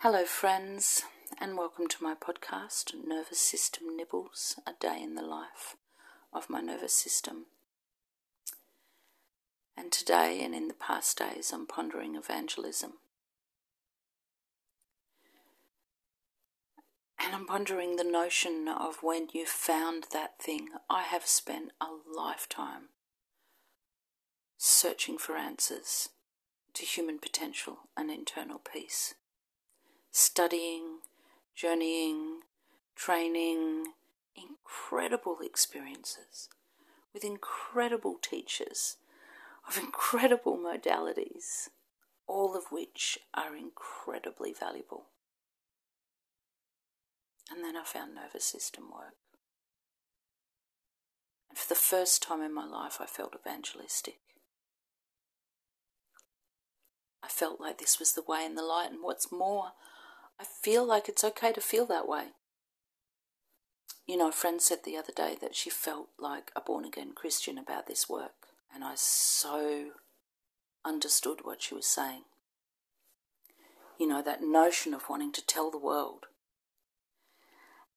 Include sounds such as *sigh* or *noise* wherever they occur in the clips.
Hello, friends, and welcome to my podcast, Nervous System Nibbles A Day in the Life of My Nervous System. And today and in the past days, I'm pondering evangelism. And I'm pondering the notion of when you found that thing. I have spent a lifetime searching for answers to human potential and internal peace studying, journeying, training, incredible experiences with incredible teachers of incredible modalities, all of which are incredibly valuable. And then I found nervous system work. And for the first time in my life, I felt evangelistic. I felt like this was the way and the light, and what's more, I feel like it's okay to feel that way. You know, a friend said the other day that she felt like a born again Christian about this work, and I so understood what she was saying. You know, that notion of wanting to tell the world.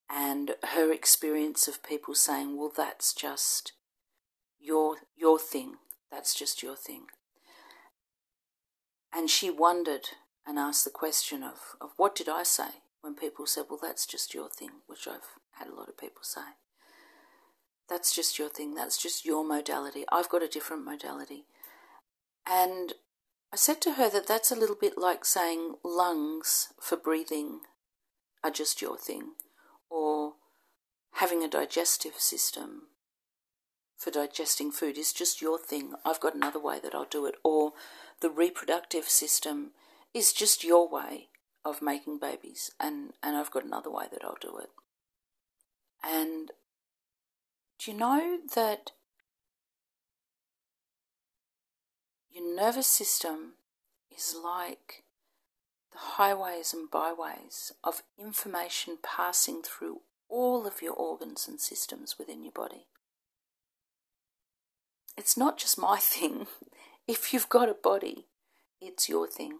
And her experience of people saying, well, that's just your, your thing. That's just your thing. And she wondered and ask the question of, of what did I say when people said, well, that's just your thing, which I've had a lot of people say. That's just your thing, that's just your modality. I've got a different modality. And I said to her that that's a little bit like saying lungs for breathing are just your thing, or having a digestive system for digesting food is just your thing. I've got another way that I'll do it, or the reproductive system is just your way of making babies, and, and I've got another way that I'll do it. And do you know that your nervous system is like the highways and byways of information passing through all of your organs and systems within your body? It's not just my *laughs* thing. If you've got a body, it's your thing.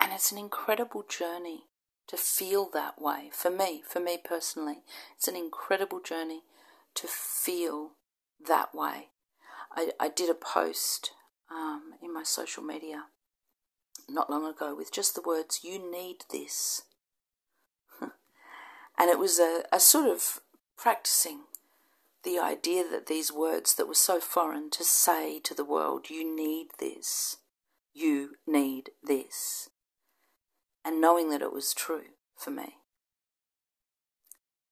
And it's an incredible journey to feel that way. For me, for me personally, it's an incredible journey to feel that way. I, I did a post um, in my social media not long ago with just the words, You need this. *laughs* and it was a, a sort of practicing the idea that these words that were so foreign to say to the world, You need this. You need this and knowing that it was true for me.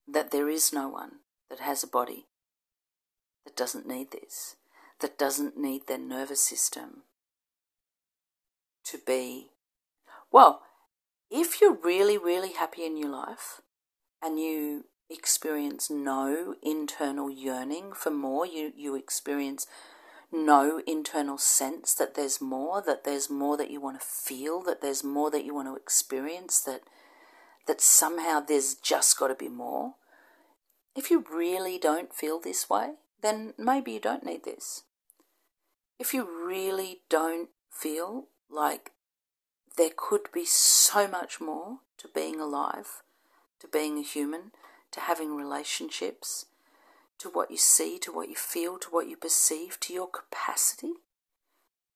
That there is no one that has a body that doesn't need this, that doesn't need their nervous system to be. Well, if you're really, really happy in your life and you experience no internal yearning for more, you, you experience no internal sense that there's more, that there's more that you want to feel, that there's more that you want to experience, that that somehow there's just got to be more. If you really don't feel this way, then maybe you don't need this. If you really don't feel like there could be so much more to being alive, to being a human, to having relationships, to what you see, to what you feel, to what you perceive, to your capacity,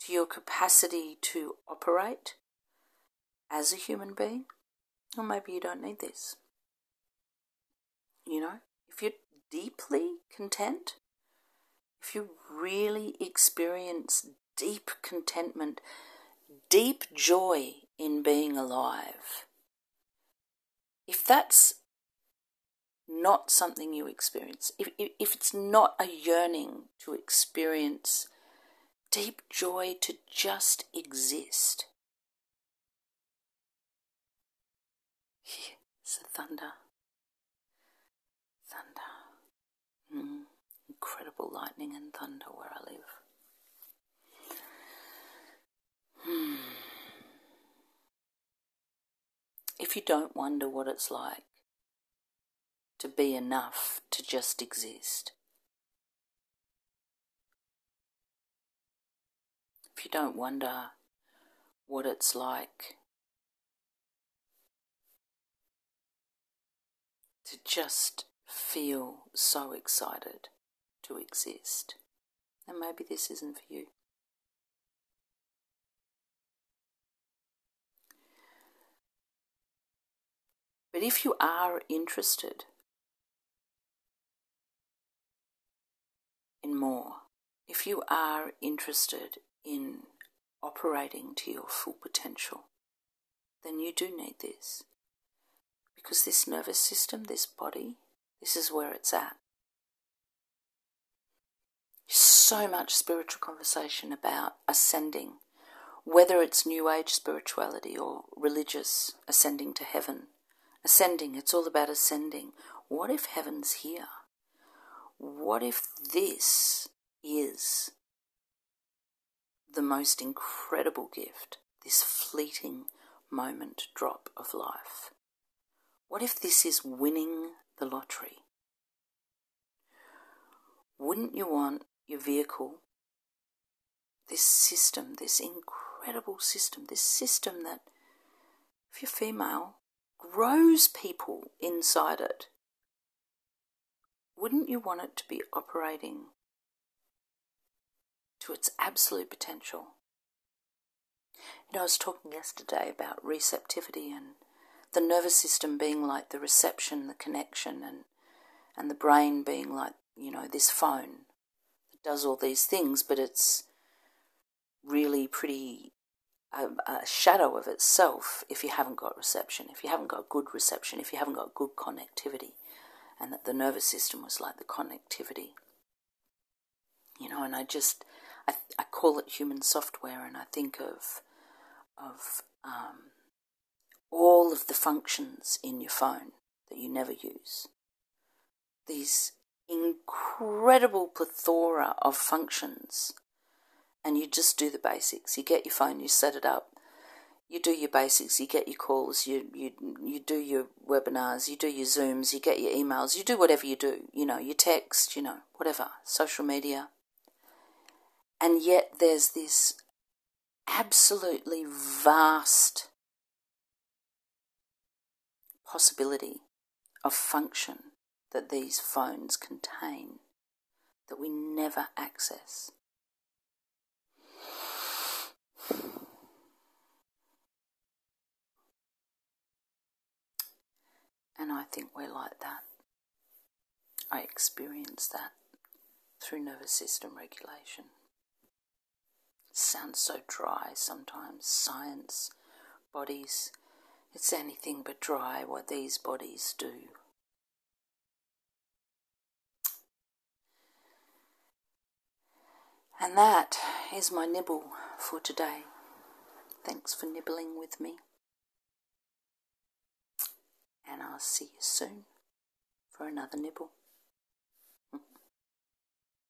to your capacity to operate as a human being. Or maybe you don't need this. You know, if you're deeply content, if you really experience deep contentment, deep joy in being alive, if that's not something you experience, if, if, if it's not a yearning to experience deep joy to just exist, it's a thunder. Thunder. Mm, incredible lightning and thunder where I live. Hmm. If you don't wonder what it's like to be enough to just exist. If you don't wonder what it's like to just feel so excited to exist, then maybe this isn't for you. But if you are interested in more, if you are interested in operating to your full potential, then you do need this. Because this nervous system, this body, this is where it's at. So much spiritual conversation about ascending, whether it's New Age spirituality or religious, ascending to heaven. Ascending, it's all about ascending. What if heaven's here? What if this is the most incredible gift, this fleeting moment drop of life? What if this is winning the lottery? Wouldn't you want your vehicle, this system, this incredible system, this system that, if you're female, grows people inside it? Wouldn't you want it to be operating to its absolute potential? You know, I was talking yesterday about receptivity and the nervous system being like the reception, the connection, and and the brain being like you know this phone that does all these things, but it's really pretty a, a, shadow of itself if you haven't got reception, if you haven't got good reception, if you haven't got good connectivity, and that the nervous system was like the connectivity. You know, and I just I, I call it human software, and I think of of um, all of the functions in your phone that you never use. These incredible plethora of functions, and you just do the basics. You get your phone, you set it up, you do your basics, you get your calls, you, you, you do your webinars, you do your Zooms, you get your emails, you do whatever you do, you know, you text, you know, whatever, social media. And yet there's this absolutely vast possibility of function that these phones contain that we never access. And I think we're like that. I experience that through nervous system regulation. It sounds so dry sometimes. Science, bodies, it's anything but dry what these bodies do. And that is my nibble for today. Thanks for nibbling with me. And I'll see you soon for another nibble.